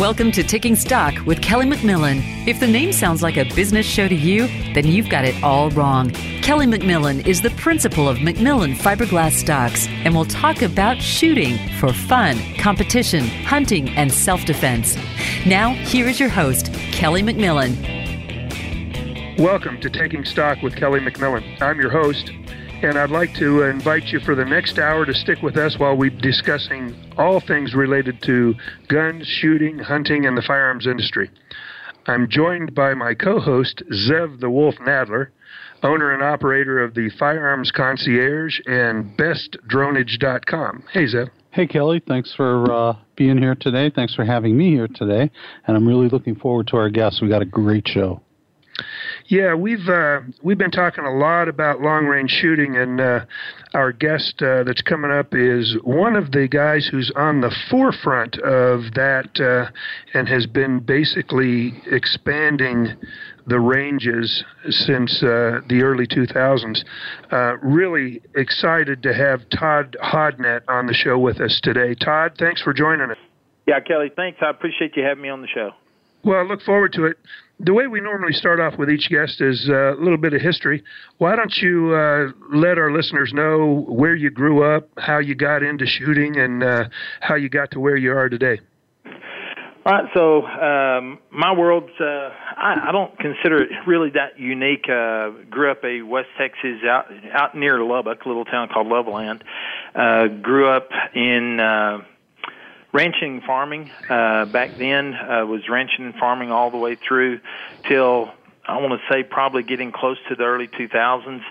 Welcome to Taking Stock with Kelly McMillan. If the name sounds like a business show to you, then you've got it all wrong. Kelly McMillan is the principal of McMillan Fiberglass Stocks and will talk about shooting for fun, competition, hunting, and self defense. Now, here is your host, Kelly McMillan. Welcome to Taking Stock with Kelly McMillan. I'm your host, and I'd like to invite you for the next hour to stick with us while we're discussing all things related to guns, shooting, hunting, and the firearms industry. I'm joined by my co host, Zev the Wolf Nadler, owner and operator of the Firearms Concierge and BestDronage.com. Hey, Zev. Hey, Kelly. Thanks for uh, being here today. Thanks for having me here today. And I'm really looking forward to our guests. We got a great show. Yeah, we've uh, we've been talking a lot about long range shooting, and uh, our guest uh, that's coming up is one of the guys who's on the forefront of that, uh, and has been basically expanding the ranges since uh, the early 2000s. Uh, really excited to have Todd Hodnett on the show with us today. Todd, thanks for joining us. Yeah, Kelly, thanks. I appreciate you having me on the show. Well, I look forward to it the way we normally start off with each guest is uh, a little bit of history. Why don't you uh, let our listeners know where you grew up, how you got into shooting, and uh, how you got to where you are today? All right, so um, my world's uh, I, I don't consider it really that unique. Uh, grew up a West Texas out out near Lubbock, a little town called Loveland. Uh, grew up in uh, ranching and farming uh, back then uh, was ranching and farming all the way through till I want to say probably getting close to the early 2000s.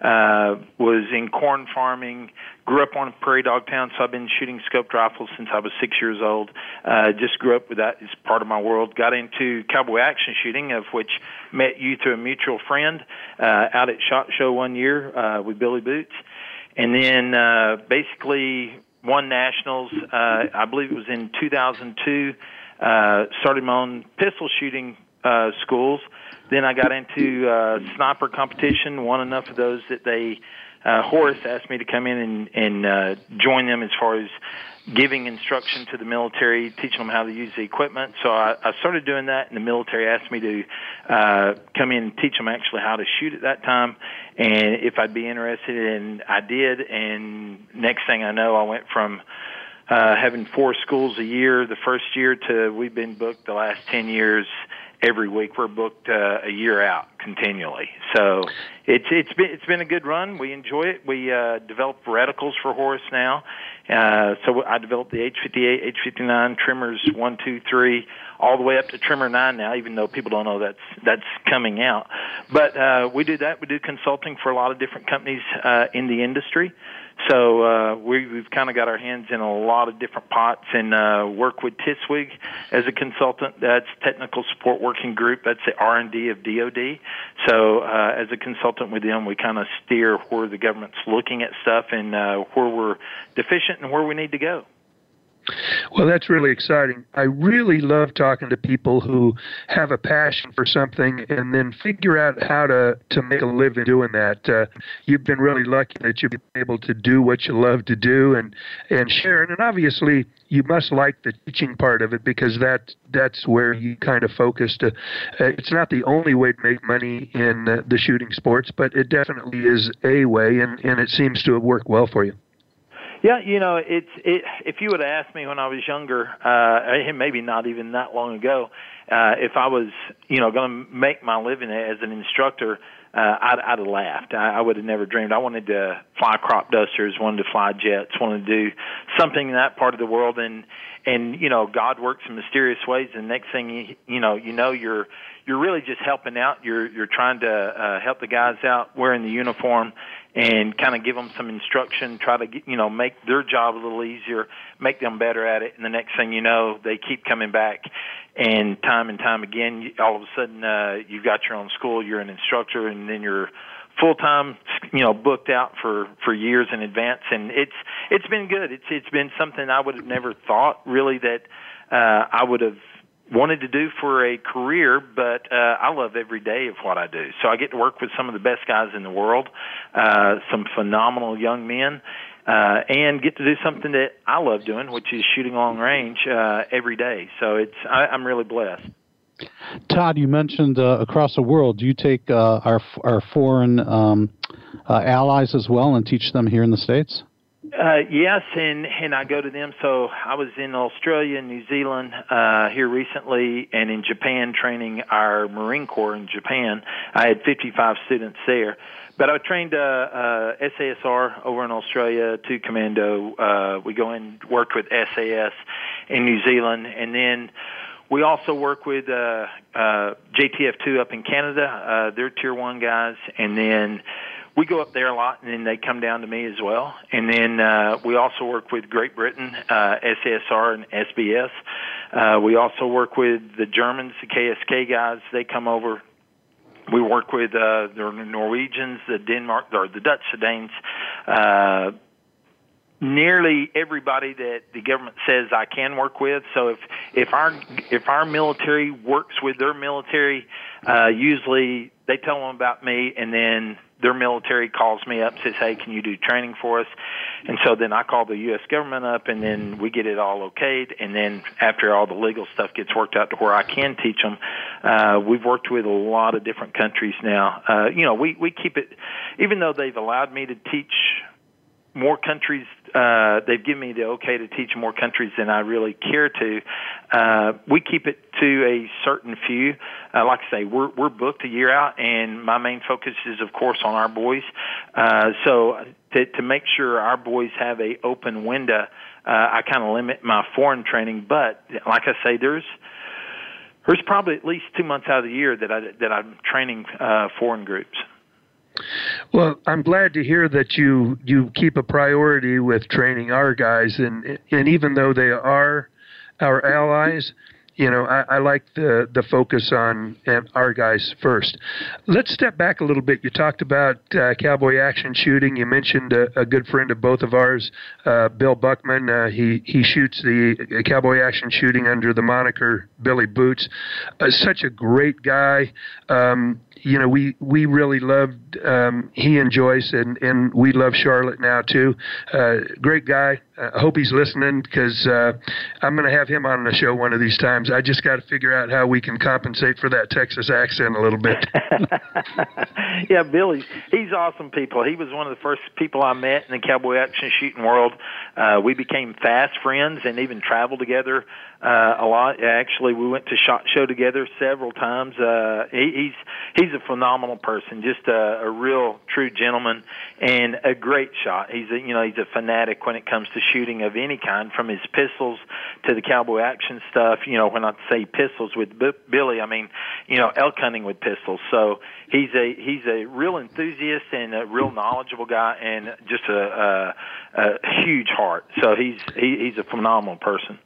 Uh, was in corn farming. Grew up on prairie dog town, so I've been shooting scoped rifles since I was six years old. Uh, just grew up with that as part of my world. Got into cowboy action shooting, of which met you through a mutual friend uh, out at Shot Show one year uh, with Billy Boots, and then uh, basically won nationals. Uh, I believe it was in 2002. Uh, started my own pistol shooting uh, schools. Then I got into uh, sniper competition. Won enough of those that they uh, Horus asked me to come in and, and uh, join them as far as giving instruction to the military, teaching them how to use the equipment. So I, I started doing that, and the military asked me to uh, come in and teach them actually how to shoot at that time, and if I'd be interested. And I did. And next thing I know, I went from uh, having four schools a year the first year to we've been booked the last ten years every week. We're booked uh, a year out continually. So it's it's been it's been a good run. We enjoy it. We uh, develop reticles for Horus now. Uh, so I developed the H58, H59 Tremors one, two, three, all the way up to Tremor nine now. Even though people don't know that's that's coming out, but uh, we do that. We do consulting for a lot of different companies uh, in the industry. So uh, we, we've kind of got our hands in a lot of different pots and uh, work with TISWIG as a consultant. That's Technical Support Working Group. That's the R&D of DoD. So uh, as a consultant with them, we kind of steer where the government's looking at stuff and uh, where we're deficient and where we need to go. Well, that's really exciting. I really love talking to people who have a passion for something and then figure out how to, to make a living doing that. Uh, you've been really lucky that you've been able to do what you love to do and, and share it. And obviously, you must like the teaching part of it because that that's where you kind of focused. Uh, it's not the only way to make money in uh, the shooting sports, but it definitely is a way, and, and it seems to have worked well for you. Yeah, you know, it's it. If you would have asked me when I was younger, uh, maybe not even that long ago, uh, if I was, you know, going to make my living as an instructor, uh, I'd, I'd have laughed. I, I would have never dreamed. I wanted to fly crop dusters, wanted to fly jets, wanted to do something in that part of the world, and and you know, God works in mysterious ways. And next thing you you know, you know, you're you're really just helping out. You're you're trying to uh, help the guys out wearing the uniform and kind of give them some instruction, try to get, you know make their job a little easier, make them better at it, and the next thing you know, they keep coming back, and time and time again, all of a sudden uh, you've got your own school, you're an instructor, and then you're full time you know booked out for for years in advance and it's it's been good it's it's been something i would have never thought really that uh i would have wanted to do for a career, but uh, I love every day of what I do. So I get to work with some of the best guys in the world, uh, some phenomenal young men, uh, and get to do something that I love doing, which is shooting long range uh, every day. So it's I, I'm really blessed. Todd, you mentioned uh, across the world. Do you take uh, our our foreign um, uh, allies as well and teach them here in the states? Uh, yes, and and I go to them. So I was in Australia, and New Zealand uh, here recently, and in Japan training our Marine Corps in Japan. I had 55 students there. But I trained uh, uh, SASR over in Australia, two commando. Uh, we go and worked with SAS in New Zealand, and then we also work with uh, uh, JTF2 up in Canada. Uh, they're tier one guys, and then we go up there a lot, and then they come down to me as well. And then uh, we also work with Great Britain, uh, SASR and SBS. Uh, we also work with the Germans, the KSK guys. They come over. We work with uh, the Norwegians, the Denmark, or the Dutch, the Danes. Uh, nearly everybody that the government says I can work with. So if if our if our military works with their military, uh, usually they tell them about me, and then their military calls me up says, "Hey, can you do training for us?" And so then I call the U.S. government up, and then we get it all okayed. And then after all the legal stuff gets worked out to where I can teach them, uh, we've worked with a lot of different countries now. Uh, you know, we we keep it, even though they've allowed me to teach more countries uh, they've given me the okay to teach more countries than I really care to. Uh, we keep it to a certain few. Uh, like I say, we're we're booked a year out, and my main focus is, of course, on our boys. Uh, so to to make sure our boys have a open window, uh, I kind of limit my foreign training. But like I say, there's there's probably at least two months out of the year that I that I'm training uh, foreign groups. Well, I'm glad to hear that you you keep a priority with training our guys, and and even though they are our allies, you know, I, I like the the focus on our guys first. Let's step back a little bit. You talked about uh, cowboy action shooting. You mentioned a, a, good friend of both of ours, uh, Bill Buckman. Uh, he he shoots the uh, cowboy action shooting under the moniker Billy Boots. Uh, such a great guy. Um, you know, we we really loved um, he and Joyce, and and we love Charlotte now too. Uh, great guy. I hope he's listening because I'm going to have him on the show one of these times. I just got to figure out how we can compensate for that Texas accent a little bit. yeah, Billy, he's awesome. People. He was one of the first people I met in the cowboy action shooting world. Uh, we became fast friends and even traveled together uh, a lot. Actually, we went to shot show together several times. Uh, he, he's he's a phenomenal person, just a, a real true gentleman and a great shot. He's a you know he's a fanatic when it comes to shooting of any kind, from his pistols to the cowboy action stuff. You know, when I say pistols with B- Billy, I mean you know elk hunting with pistols. So he's a he's a real enthusiast and a real knowledgeable guy, and just a, a, a huge heart. So he's he, he's a phenomenal person.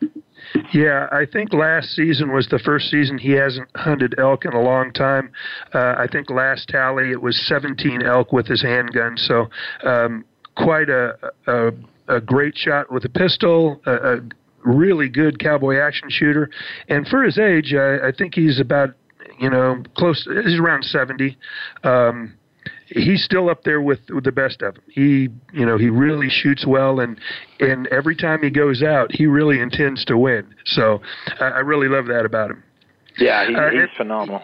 Yeah, I think last season was the first season he hasn't hunted elk in a long time. Uh, I think last tally it was 17 elk with his handgun. So um, quite a, a, a great shot with a pistol. A, a really good cowboy action shooter, and for his age, I, I think he's about you know close. He's around 70. Um, he's still up there with, with the best of them. He, you know, he really shoots well, and and every time he goes out, he really intends to win. So I, I really love that about him. Yeah, he, uh, he's and, phenomenal.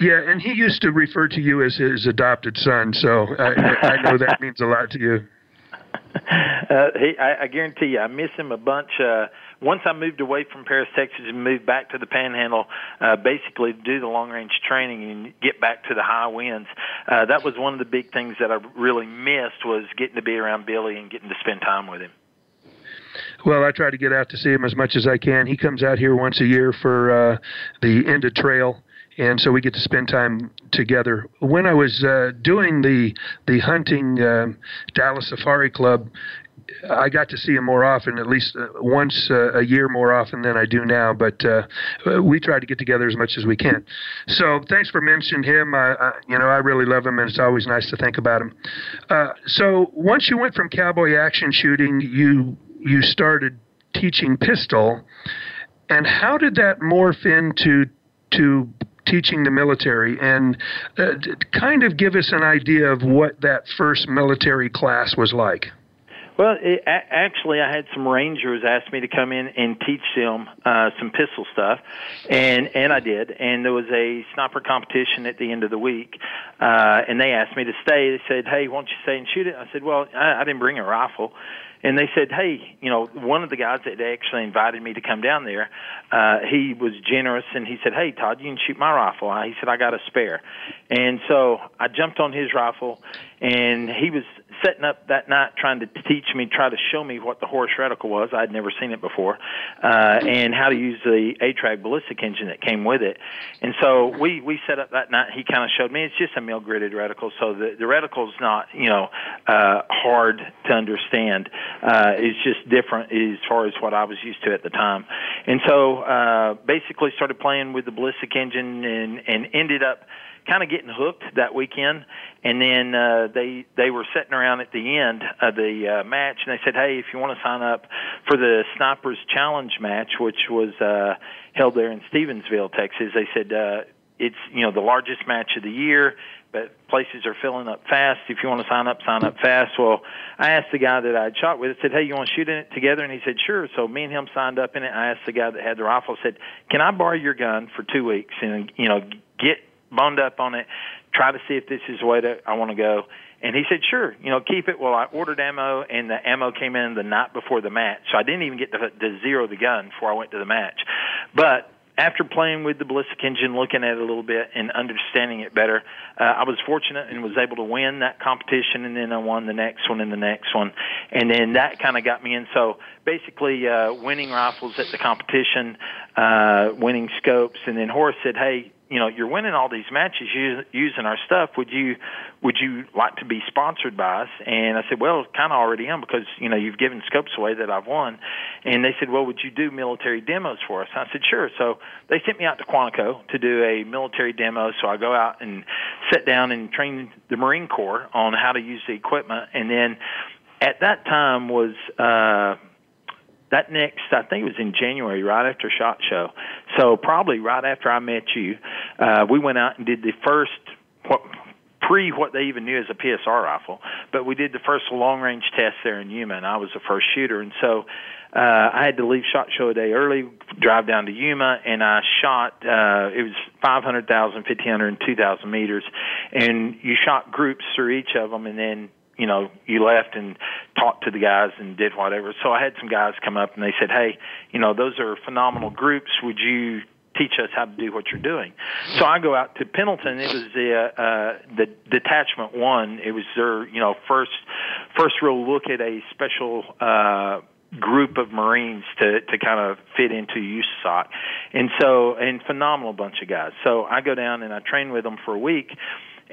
Yeah, and he used to refer to you as his adopted son, so I, I know that means a lot to you. Uh, he, I, I guarantee you, I miss him a bunch. Uh, once I moved away from Paris, Texas, and moved back to the Panhandle, uh, basically to do the long range training and get back to the high winds, uh, that was one of the big things that I really missed was getting to be around Billy and getting to spend time with him. Well, I try to get out to see him as much as I can. He comes out here once a year for uh, the End of Trail and so we get to spend time together. When I was uh, doing the the hunting uh, Dallas Safari Club, I got to see him more often, at least uh, once uh, a year more often than I do now. But uh, we try to get together as much as we can. So thanks for mentioning him. I, I, you know, I really love him, and it's always nice to think about him. Uh, so once you went from cowboy action shooting, you you started teaching pistol, and how did that morph into to teaching the military and uh, kind of give us an idea of what that first military class was like. Well, it, a- actually, I had some rangers ask me to come in and teach them uh, some pistol stuff, and and I did. And there was a sniper competition at the end of the week, uh, and they asked me to stay. They said, "Hey, why don't you stay and shoot it?" I said, "Well, I, I didn't bring a rifle." and they said, "Hey, you know, one of the guys that actually invited me to come down there, uh, he was generous, and he said, "Hey, Todd, you can shoot my rifle." He said, "I got a spare," and so I jumped on his rifle, and he was setting up that night trying to teach me, try to show me what the Horus reticle was. I'd never seen it before, uh, and how to use the ATRAG ballistic engine that came with it. And so we we set up that night. He kind of showed me it's just a mill gridded reticle, so the the reticle's not you know uh, hard to understand. Uh, it's just different as far as what I was used to at the time. And so uh, basically started playing with the ballistic engine and and ended up kind of getting hooked that weekend. And then uh, they they were sitting around at the end of the uh, match, and they said, "Hey, if you want to sign up for the Snipers Challenge match, which was uh, held there in Stephenville, Texas," they said. Uh, it's you know the largest match of the year but places are filling up fast. If you want to sign up, sign up fast. Well, I asked the guy that I'd shot with, I said, hey, you want to shoot in it together? And he said, sure. So me and him signed up in it. I asked the guy that had the rifle, said, can I borrow your gun for two weeks and, you know, get boned up on it, try to see if this is the way that I want to go. And he said, sure, you know, keep it. Well, I ordered ammo, and the ammo came in the night before the match, so I didn't even get to, to zero the gun before I went to the match. But after playing with the ballistic engine, looking at it a little bit, and understanding it better, uh, I was fortunate and was able to win that competition, and then I won the next one and the next one, and then that kind of got me in. So basically, uh, winning rifles at the competition, uh, winning scopes, and then Horus said, "Hey, you know you're winning all these matches using our stuff. Would you would you like to be sponsored by us? And i said well kind of already am because you know you've given scopes away that i've won. And they said well would you do military demos for us? And i said sure. So they sent me out to quantico to do a military demo. So i go out and sit down and train the marine corps on how to use the equipment. And then at that time was uh that next, I think it was in January, right after Shot Show. So probably right after I met you, uh, we went out and did the first what, pre what they even knew as a PSR rifle. But we did the first long range test there in Yuma, and I was the first shooter. And so uh, I had to leave Shot Show a day early, drive down to Yuma, and I shot. Uh, it was 500,000, 1,500, and 2,000 meters, and you shot groups through each of them, and then you know, you left and talked to the guys and did whatever. So I had some guys come up and they said, "Hey, you know, those are phenomenal groups. Would you teach us how to do what you're doing?" So I go out to Pendleton. It was the uh, uh, the detachment one. It was their you know first first real look at a special. Uh, group of Marines to to kind of fit into USASOC, and so and phenomenal bunch of guys. So I go down and I train with them for a week,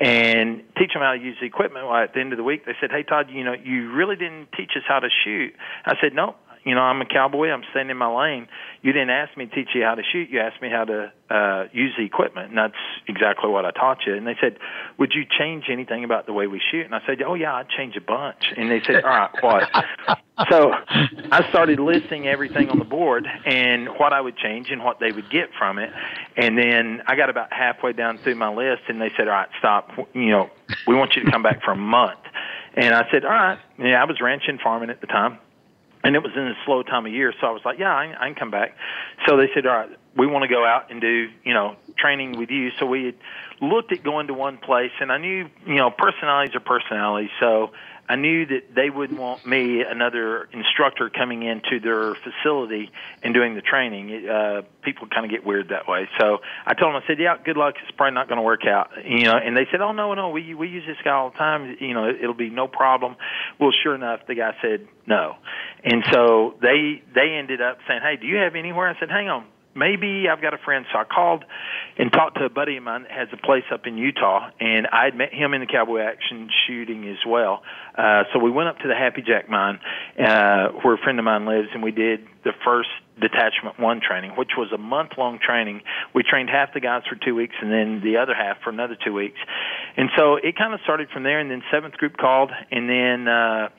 and teach them how to use the equipment. Well, at the end of the week, they said, "Hey, Todd, you know, you really didn't teach us how to shoot." I said, "No, you know, I'm a cowboy. I'm staying in my lane. You didn't ask me to teach you how to shoot. You asked me how to uh, use the equipment, and that's exactly what I taught you." And they said, "Would you change anything about the way we shoot?" And I said, "Oh yeah, I'd change a bunch." And they said, "All right, what?" so I started listing everything on the board and what I would change and what they would get from it. And then I got about halfway down through my list, and they said, "All right, stop. You know, we want you to come back for a month." And I said, "All right." Yeah, I was ranching, farming at the time and it was in a slow time of year, so I was like, yeah, I, I can come back. So they said, all right, we want to go out and do, you know, training with you. So we had looked at going to one place, and I knew, you know, personalities are personalities. So I knew that they wouldn't want me, another instructor, coming into their facility and doing the training. Uh, people kind of get weird that way. So I told them, I said, "Yeah, good luck. It's probably not going to work out." You know, and they said, "Oh no, no, we we use this guy all the time. You know, it'll be no problem." Well, sure enough, the guy said no, and so they they ended up saying, "Hey, do you have anywhere?" I said, "Hang on." Maybe I've got a friend. So I called and talked to a buddy of mine that has a place up in Utah, and I had met him in the cowboy action shooting as well. Uh, so we went up to the Happy Jack mine, uh, where a friend of mine lives, and we did the first detachment one training, which was a month long training. We trained half the guys for two weeks and then the other half for another two weeks. And so it kind of started from there and then seventh group called and then, uh,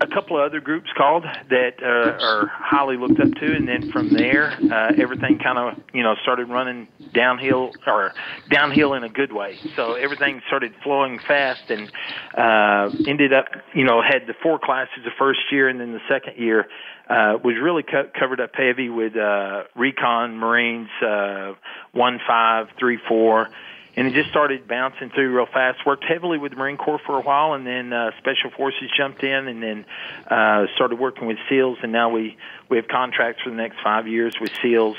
a couple of other groups called that uh, are highly looked up to, and then from there, uh, everything kind of you know started running downhill or downhill in a good way. So everything started flowing fast, and uh, ended up you know had the four classes the first year, and then the second year uh, was really co- covered up heavy with uh, recon, Marines, uh, one five, three four and it just started bouncing through real fast. Worked heavily with the Marine Corps for a while, and then uh, Special Forces jumped in, and then uh, started working with SEALs, and now we we have contracts for the next five years with SEALs,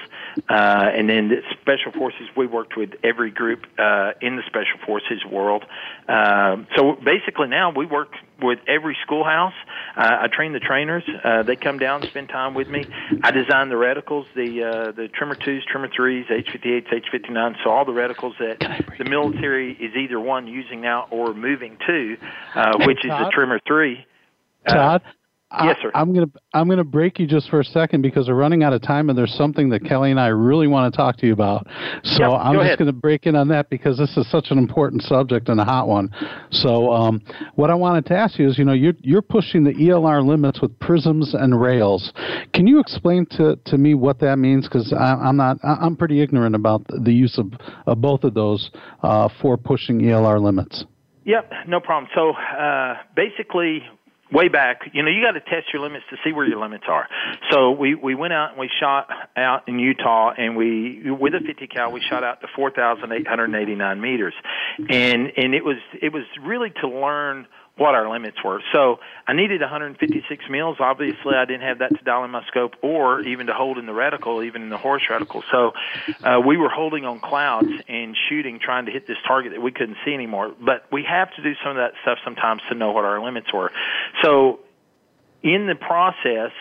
uh, and then the Special Forces. We worked with every group uh, in the Special Forces world. Uh, so basically, now we work with every schoolhouse. Uh, I train the trainers. Uh, they come down, spend time with me. I design the reticles, the uh, the Tremor twos, Tremor threes, H58s, H59. So all the reticles that the military is either one using now or moving to, uh, which is the Tremor three. Uh, Todd, Yes, sir. I, am gonna I'm gonna break you just for a second because we're running out of time, and there's something that Kelly and I really want to talk to you about. So yep, I'm go just ahead. gonna break in on that because this is such an important subject and a hot one. So um, what I wanted to ask you is, you know, you're you're pushing the ELR limits with prisms and rails. Can you explain to, to me what that means? Because I'm not I'm pretty ignorant about the use of, of both of those uh, for pushing ELR limits. Yep, no problem. So uh, basically, way back, you know, you got to test your limits to see where your limits are. So we we went out and we shot out in Utah, and we with a 50 cal we shot out to 4,889 meters, and and it was it was really to learn what our limits were. So I needed 156 mils. Obviously, I didn't have that to dial in my scope or even to hold in the reticle, even in the Horus reticle. So uh, we were holding on clouds and shooting, trying to hit this target that we couldn't see anymore. But we have to do some of that stuff sometimes to know what our limits were. So in the process,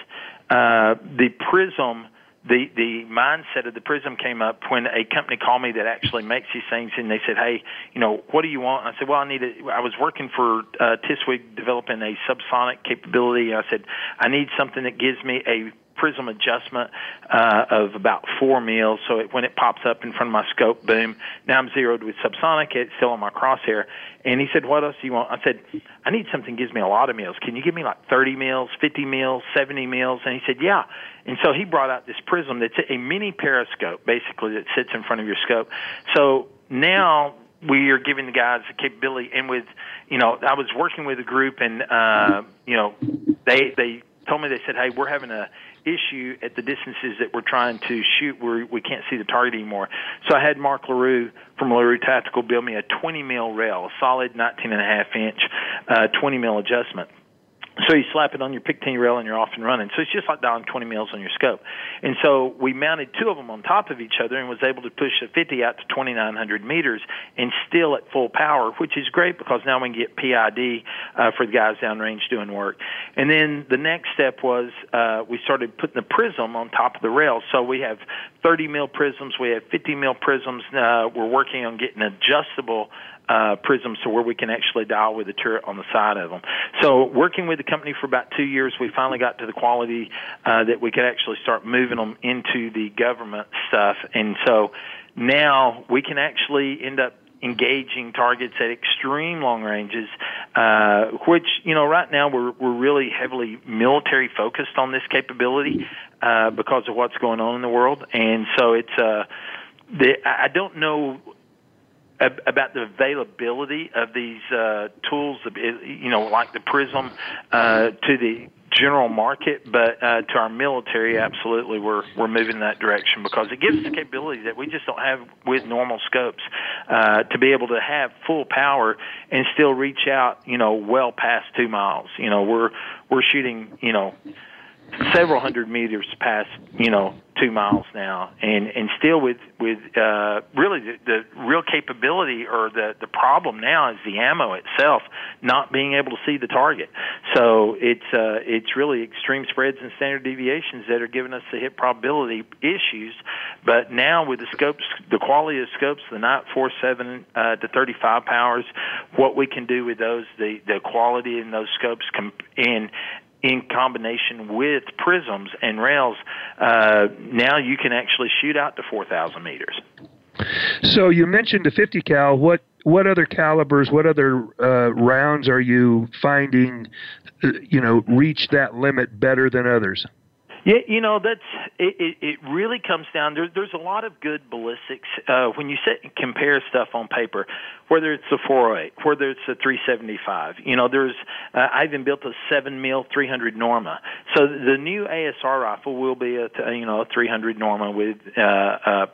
uh, the prism the the mindset of the prism came up when a company called me that actually makes these things and they said hey you know what do you want? And i said well i need a, i was working for uh tiswig developing a subsonic capability. And i said i need something that gives me a prism adjustment uh, of about four mils. So it, when it pops up in front of my scope, boom, now I'm zeroed with subsonic. It's still on my crosshair. And he said, "What else do you want?" I said, "I need something that gives me a lot of mils. Can you give me like 30 mils, 50 mils, 70 mils?" And he said, "Yeah." And so he brought out this prism that's a mini periscope, basically that sits in front of your scope. So now we are giving the guys the capability and with you know i was working with a group and uh you know they they told me they said hey we're having a issue at the distances that we're trying to shoot where we can't see the target anymore. So I had Mark LaRue from LaRue Tactical build me a 20 mil rail, a solid 19 and a half inch, uh, 20 mil adjustment. So you slap it on your Picatinny rail and you're off and running. So it's just like dialing 20 mils on your scope. And so we mounted two of them on top of each other and was able to push the 50 out to 2,900 meters and still at full power, which is great because now we can get PID uh, for the guys downrange doing work. And then the next step was uh, we started putting the prism on top of the rail. So we have 30 mil prisms, we have 50 mil prisms. Uh, we're working on getting adjustable uh, prisms to where we can actually dial with the turret on the side of them. So working with the company for about two years, we finally got to the quality uh, that we could actually start moving them into the government stuff. And so now we can actually end up engaging targets at extreme long ranges, uh, which you know right now we're we're really heavily military focused on this capability uh, because of what's going on in the world, and so it's uh, the I don't know about the availability of these uh, tools, you know, like the Prism, uh, to the general market, but uh, to our military, absolutely, we're we're moving in that direction because it gives us capabilities that we just don't have with normal scopes uh, to be able to have full power and still reach out, you know, well past two miles. You know, we're we're shooting, you know several hundred meters past you know two miles now. And and still with with uh really the, the real capability or the the problem now is the ammo itself not being able to see the target. So it's uh it's really extreme spreads and standard deviations that are giving us the hit probability issues. But now with the scopes the quality of scopes the night four seven uh to thirty five powers what we can do with those the the quality in those scopes com- and in combination with prisms and rails, uh, now you can actually shoot out to 4,000 meters. So you mentioned the 50 cal. What what other calibers, what other uh, rounds are you finding, uh, you know, reach that limit better than others? Yeah, you know that's it. It, it really comes down. There, there's a lot of good ballistics uh, when you sit and compare stuff on paper, whether it's a 408, whether it's a 375. You know, there's uh, I even built a seven mil 300 Norma. So the new ASR rifle will be a you know a 300 Norma with uh, uh,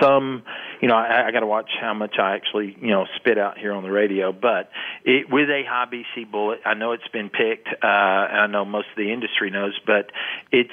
some you know I, I got to watch how much I actually you know spit out here on the radio. But it, with a high BC bullet, I know it's been picked, uh, and I know most of the industry knows, but it's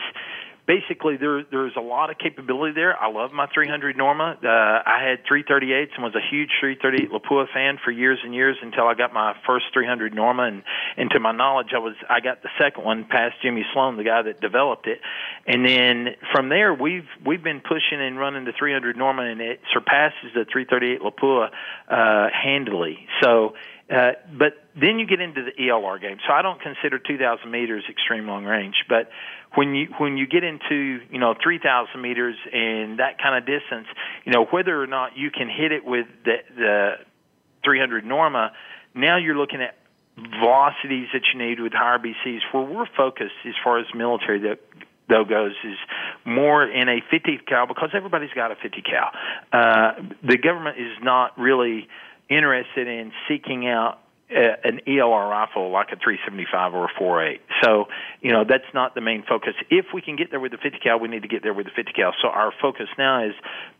basically there there's a lot of capability there. I love my 300 Norma. Uh, I had 338s and was a huge 338 Lapua fan for years and years until I got my first 300 Norma. And, and to my knowledge, I was I got the second one past Jimmy Sloan, the guy that developed it. And then from there, we've we've been pushing and running the 300 Norma, and it surpasses the 338 Lapua uh, handily. So uh, but then you get into the ELR game. So I don't consider 2,000 meters extreme long range, but when you when you get into you know 3,000 meters and that kind of distance, you know whether or not you can hit it with the, the 300 Norma, now you're looking at velocities that you need with higher BCs. Where we're focused as far as military that though goes is more in a 50 cal because everybody's got a 50 cal. Uh, the government is not really interested in seeking out an ELR rifle like a 375 or a 48. So, you know, that's not the main focus. If we can get there with the 50 cal, we need to get there with the 50 cal. So our focus now is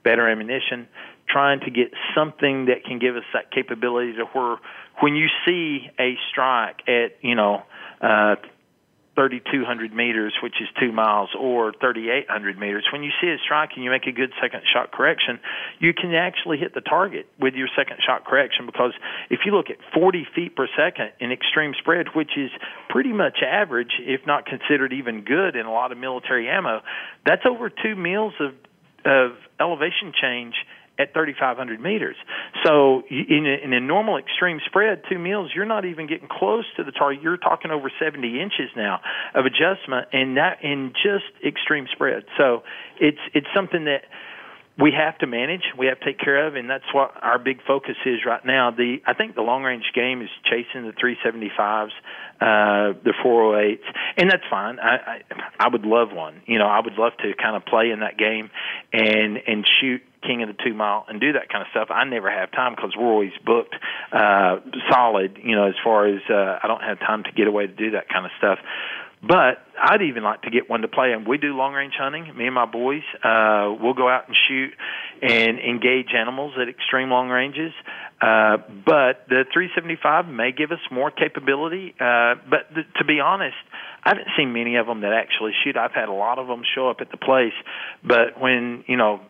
better ammunition, trying to get something that can give us that capability to where when you see a strike at, you know, uh, 3,200 meters, which is two miles, or 3,800 meters, when you see it strike and you make a good second shot correction, you can actually hit the target with your second shot correction because if you look at 40 feet per second in extreme spread, which is pretty much average, if not considered even good in a lot of military ammo, that's over two mils of, of elevation change at 3,500 meters. So in a, in a normal extreme spread, two mils, you're not even getting close to the target. You're talking over 70 inches now of adjustment, and that in just extreme spread. So it's it's something that we have to manage, we have to take care of, and that's what our big focus is right now. The I think the long range game is chasing the 375s, uh, the 408s, and that's fine. I, I I would love one. You know, I would love to kind of play in that game and and shoot king of the two mile and do that kind of stuff. I never have time because we're always booked uh, solid. You know, as far as uh, I don't have time to get away to do that kind of stuff. But I'd even like to get one to play. And we do long range hunting. Me and my boys, uh, we'll go out and shoot and engage animals at extreme long ranges. Uh, but the 375 may give us more capability. Uh, but th- to be honest, I haven't seen many of them that actually shoot. I've had a lot of them show up at the place, but when you know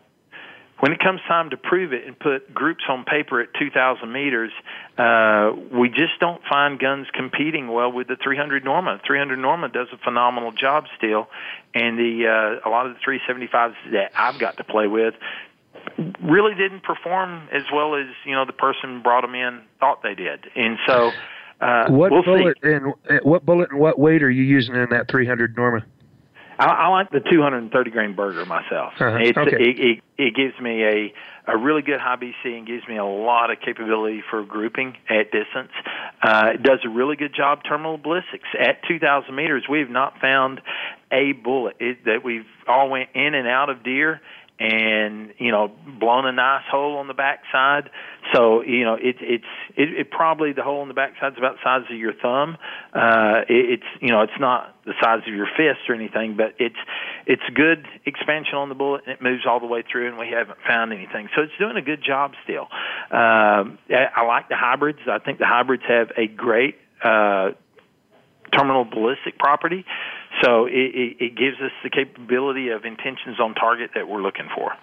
when it comes time to prove it and put groups on paper at 2,000 meters, uh, we just don't find guns competing well with the 300 Norma. 300 Norma does a phenomenal job still, and the uh, a lot of the 375s that I've got to play with really didn't perform as well as you know the person brought them in thought they did, and so. Uh, what we'll bullet see. and uh, what bullet and what weight are you using in that 300 Norma? I, I like the 230 grain Berger myself. Uh-huh. It's, Okay. it, it, it gives me a a really good high BC and gives me a lot of capability for grouping at distance. Uh, it does a really good job terminal ballistics at 2,000 meters. We have not found a bullet it, that we've all went in and out of deer and you know blown a nice hole on the backside. So you know it, it's it, it probably the hole on the backside is about the size of your thumb. Uh, it, it's you know it's not the size of your fist or anything, but it's it's good expansion on the bullet and it moves all the way through, and we haven't found anything. So it's doing a good job still. Um, I, I like the hybrids. I think the hybrids have a great uh, terminal ballistic property. So it, it, it gives us the capability of intentions on target that we're looking for.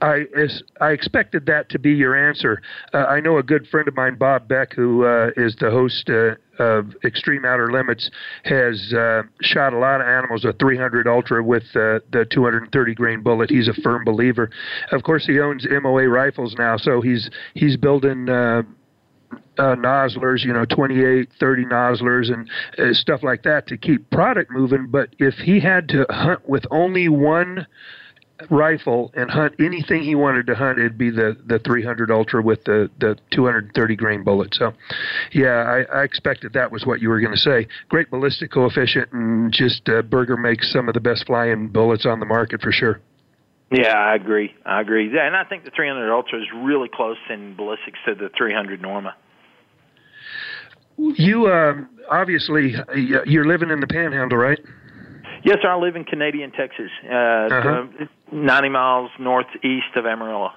I is, I expected that to be your answer. Uh, I know a good friend of mine, Bob Beck, who uh, is the host uh, of Extreme Outer Limits, has uh, shot a lot of animals with 300 Ultra with uh, the 230 grain bullet. He's a firm believer. Of course, he owns MOA rifles now, so he's he's building. Uh, Noslers, you know, 28, 30 Noslers and uh, stuff like that to keep product moving. But if he had to hunt with only one rifle and hunt anything he wanted to hunt, it'd be the, the 300 Ultra with the, the 230 grain bullet. So, yeah, I, I expected that was what you were going to say. Great ballistic coefficient, and just uh, Berger makes some of the best flying bullets on the market for sure. Yeah, I agree. I agree. Yeah, and I think the 300 Ultra is really close in ballistics to the 300 Norma. You um, obviously you're living in the Panhandle, right? Yes, sir. I live in Canadian, Texas, uh, uh-huh. 90 miles northeast of Amarillo.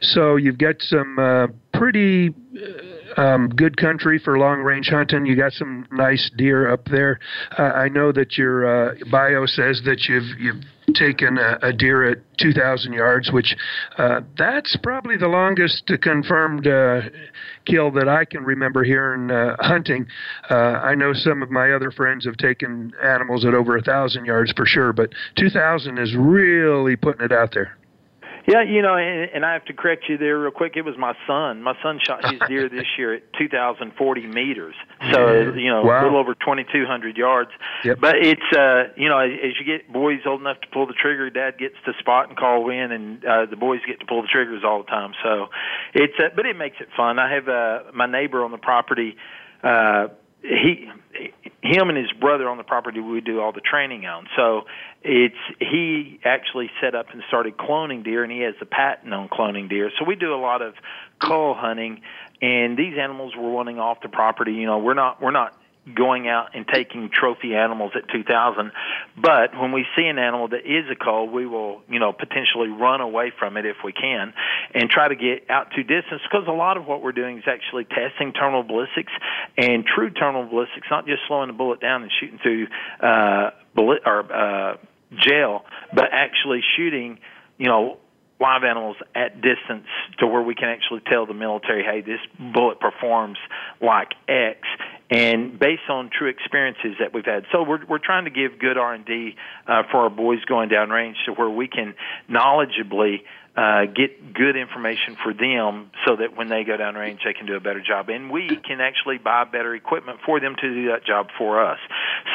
So you've got some uh, pretty uh, um, good country for long range hunting. You got some nice deer up there. Uh, I know that your uh, bio says that you've you've taken a, a deer at 2,000 yards, which uh, that's probably the longest confirmed uh, kill that I can remember here in uh, hunting. Uh, I know some of my other friends have taken animals at over a thousand yards for sure, but 2,000 is really putting it out there. Yeah, you know, and, and I have to correct you there real quick. It was my son. My son shot his deer this year at 2,040 meters, so you know, wow. a little over 2,200 yards. Yep. But it's uh, you know, as as you get boys old enough to pull the trigger, Dad gets to spot and call win, and uh, the boys get to pull the triggers all the time. So it's, uh, but it makes it fun. I have uh, my neighbor on the property. Uh, he him and his brother on the property we do all the training on. So it's he actually set up and started cloning deer, and he has the patent on cloning deer. So we do a lot of cull hunting, and these animals were running off the property. You know, we're not we're not going out and taking trophy animals at 2000 but when we see an animal that is a cull we will you know potentially run away from it if we can and try to get out to distance because a lot of what we're doing is actually testing terminal ballistics and true terminal ballistics not just slowing the bullet down and shooting through uh bullet or uh gel but actually shooting you know live animals at distance to where we can actually tell the military, hey, this bullet performs like X, and based on true experiences that we've had. So we're we're trying to give good R and D uh, for our boys going down range, to where we can knowledgeably uh, get good information for them so that when they go down range they can do a better job. And we can actually buy better equipment for them to do that job for us.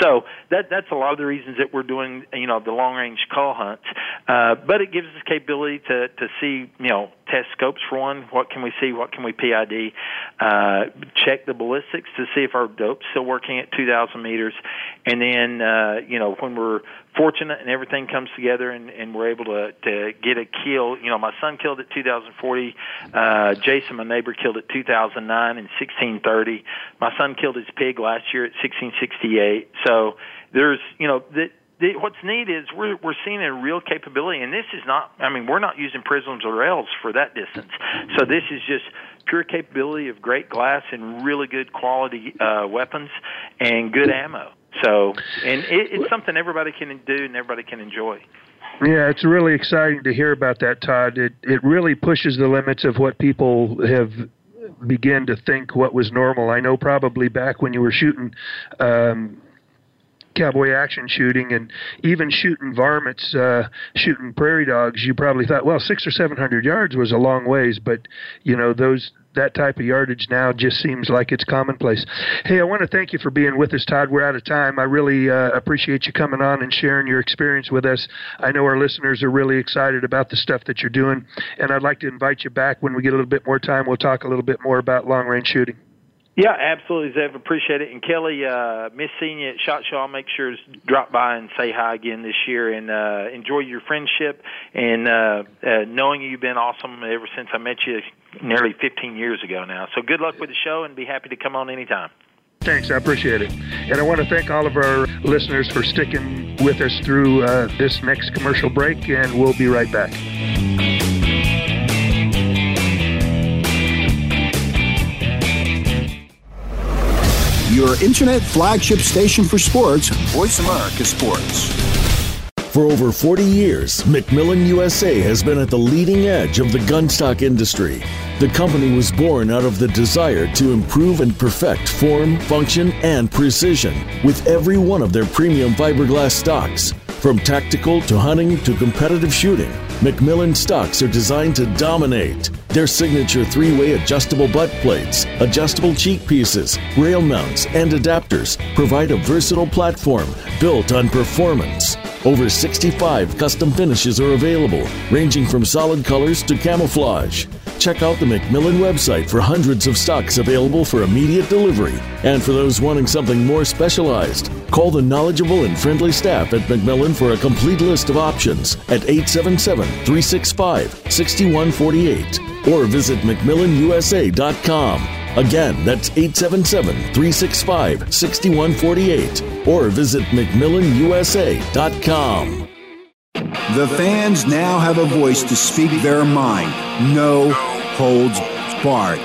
So that that's a lot of the reasons that we're doing you know the long range call hunts, uh, but it gives us capability to to see you know test scopes for one. What can we see? What can we PID uh, check the ballistics to see if our dope's still working at 2000 meters. And then uh, you know when we're fortunate and everything comes together and, and we're able to to get a kill. You know, my son killed at 2040. Uh, Jason, my neighbor, killed at 2009 and 1630. My son killed his pig last year at 1668. So there's you know that. The, what's neat is we're we're seeing a real capability, and this is not. I mean, we're not using prisms or rails for that distance. So this is just pure capability of great glass and really good quality uh, weapons and good ammo. So, and it, it's something everybody can do and everybody can enjoy. Yeah, it's really exciting to hear about that, Todd. It it really pushes the limits of what people have began to think what was normal. I know probably back when you were shooting um, cowboy action shooting and even shooting varmints, uh, shooting prairie dogs, you probably thought, well, six or seven hundred yards was a long ways, but you know those that type of yardage now just seems like it's commonplace. Hey, I want to thank you for being with us, Todd. We're out of time. I really uh, appreciate you coming on and sharing your experience with us. I know our listeners are really excited about the stuff that you're doing, and I'd like to invite you back when we get a little bit more time. We'll talk a little bit more about long range shooting. Yeah, absolutely, Zev. Appreciate it. And Kelly, uh, miss seeing you at Shot Show. I'll make sure to drop by and say hi again this year and uh, enjoy your friendship and uh, uh, knowing you've been awesome ever since I met you nearly 15 years ago now. So good luck with the show and be happy to come on anytime. Thanks, I appreciate it. And I want to thank all of our listeners for sticking with us through uh, this next commercial break, and we'll be right back. Your internet flagship station for sports, Voice America Sports. For over 40 years, McMillan USA has been at the leading edge of the gunstock industry. The company was born out of the desire to improve and perfect form, function, and precision with every one of their premium fiberglass stocks. From tactical to hunting to competitive shooting, McMillan stocks are designed to dominate. Their signature three way adjustable butt plates, adjustable cheek pieces, rail mounts, and adapters provide a versatile platform built on performance. Over 65 custom finishes are available, ranging from solid colors to camouflage. Check out the McMillan website for hundreds of stocks available for immediate delivery. And for those wanting something more specialized, call the knowledgeable and friendly staff at McMillan for a complete list of options at 877 365 6148 or visit McMillanUSA.com. Again, that's 877 365 6148 or visit McMillanUSA.com. The fans now have a voice to speak their mind. No holds barred.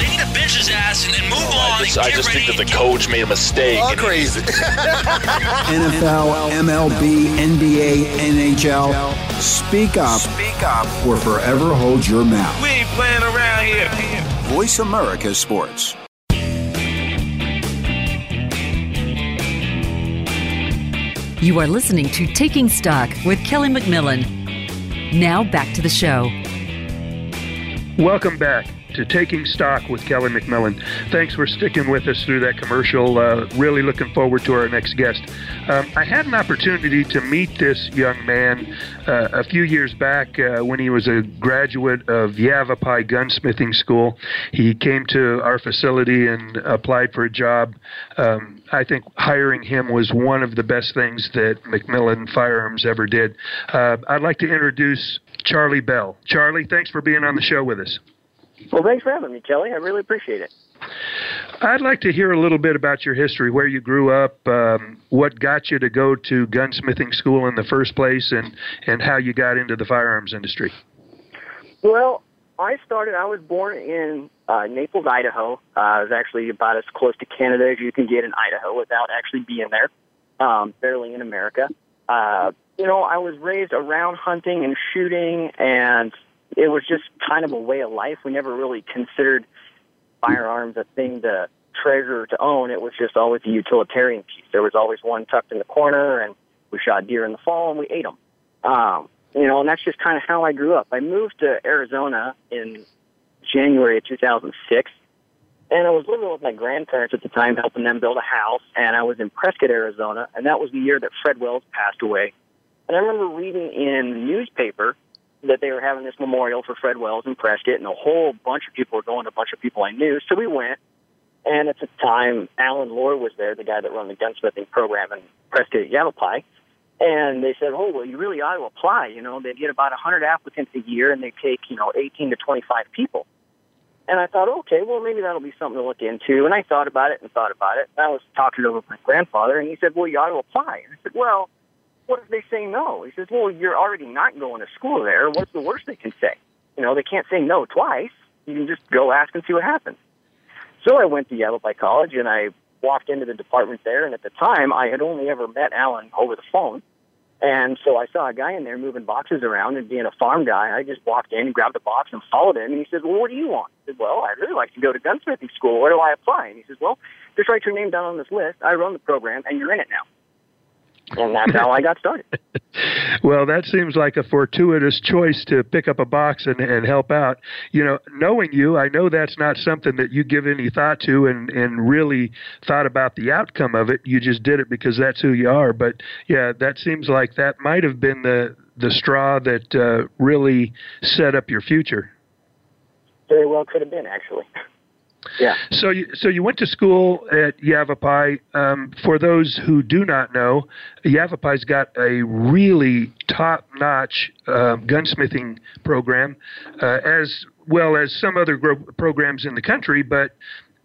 They need to bench his ass and then move on. I just, I just think that the coach made a mistake. All crazy. NFL, MLB, NBA, NHL. Speak up. Speak up. Or forever hold your mouth. We ain't playing around here. Voice America Sports. You are listening to Taking Stock with Kelly McMillan. Now back to the show. Welcome back to Taking Stock with Kelly McMillan. Thanks for sticking with us through that commercial. Uh, really looking forward to our next guest. Um, I had an opportunity to meet this young man uh, a few years back uh, when he was a graduate of Yavapai Gunsmithing School. He came to our facility and applied for a job. Um, I think hiring him was one of the best things that McMillan Firearms ever did. Uh, I'd like to introduce Charlie Bell. Charlie, thanks for being on the show with us. Well, thanks for having me, Kelly. I really appreciate it. I'd like to hear a little bit about your history, where you grew up, um, what got you to go to gunsmithing school in the first place, and, and how you got into the firearms industry. Well, I started, I was born in uh, Naples, Idaho. Uh, I was actually about as close to Canada as you can get in Idaho without actually being there, um, barely in America. Uh, you know, I was raised around hunting and shooting, and it was just kind of a way of life. We never really considered firearms a thing to treasure to own. It was just always a utilitarian piece. There was always one tucked in the corner, and we shot deer in the fall and we ate them. Um, you know, and that's just kind of how I grew up. I moved to Arizona in January of 2006, and I was living with my grandparents at the time, helping them build a house. And I was in Prescott, Arizona, and that was the year that Fred Wells passed away. And I remember reading in the newspaper that they were having this memorial for Fred Wells in Prescott, and a whole bunch of people were going, a bunch of people I knew. So we went, and at the time, Alan Lohr was there, the guy that run the gunsmithing program in Prescott Yavapai. And they said, oh, well, you really ought to apply. You know, they get about 100 applicants a year, and they take, you know, 18 to 25 people. And I thought, okay, well, maybe that'll be something to look into. And I thought about it and thought about it. I was talking over with my grandfather, and he said, well, you ought to apply. And I said, well, what if they say no? He says, well, you're already not going to school there. What's the worst they can say? You know, they can't say no twice. You can just go ask and see what happens. So I went to Yavapai College and I walked into the department there. And at the time, I had only ever met Alan over the phone. And so I saw a guy in there moving boxes around and being a farm guy, I just walked in, and grabbed a box, and followed him. And he said, Well, what do you want? I said, Well, I'd really like to go to gunsmithing school. Where do I apply? And he says, Well, just write your name down on this list. I run the program, and you're in it now and that's how I got started. well, that seems like a fortuitous choice to pick up a box and, and help out. You know, knowing you, I know that's not something that you give any thought to and, and really thought about the outcome of it. You just did it because that's who you are. But yeah, that seems like that might have been the the straw that uh, really set up your future. Very well could have been, actually. Yeah. So you so you went to school at Yavapai. Um, for those who do not know, Yavapai's got a really top-notch uh, gunsmithing program, uh, as well as some other gro- programs in the country. But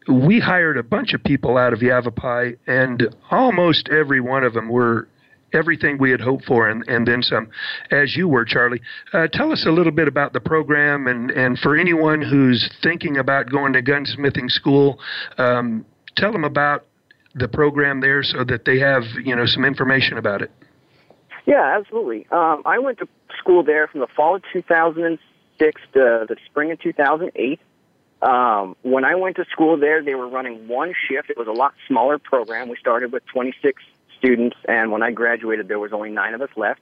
we hired a bunch of people out of Yavapai, and almost every one of them were everything we had hoped for and, and then some, as you were, Charlie. Uh, tell us a little bit about the program and, and for anyone who's thinking about going to gunsmithing school, um, tell them about the program there so that they have, you know, some information about it. Yeah, absolutely. Um, I went to school there from the fall of 2006 to the spring of 2008. Um, when I went to school there, they were running one shift. It was a lot smaller program. We started with 26 students, and when I graduated, there was only nine of us left.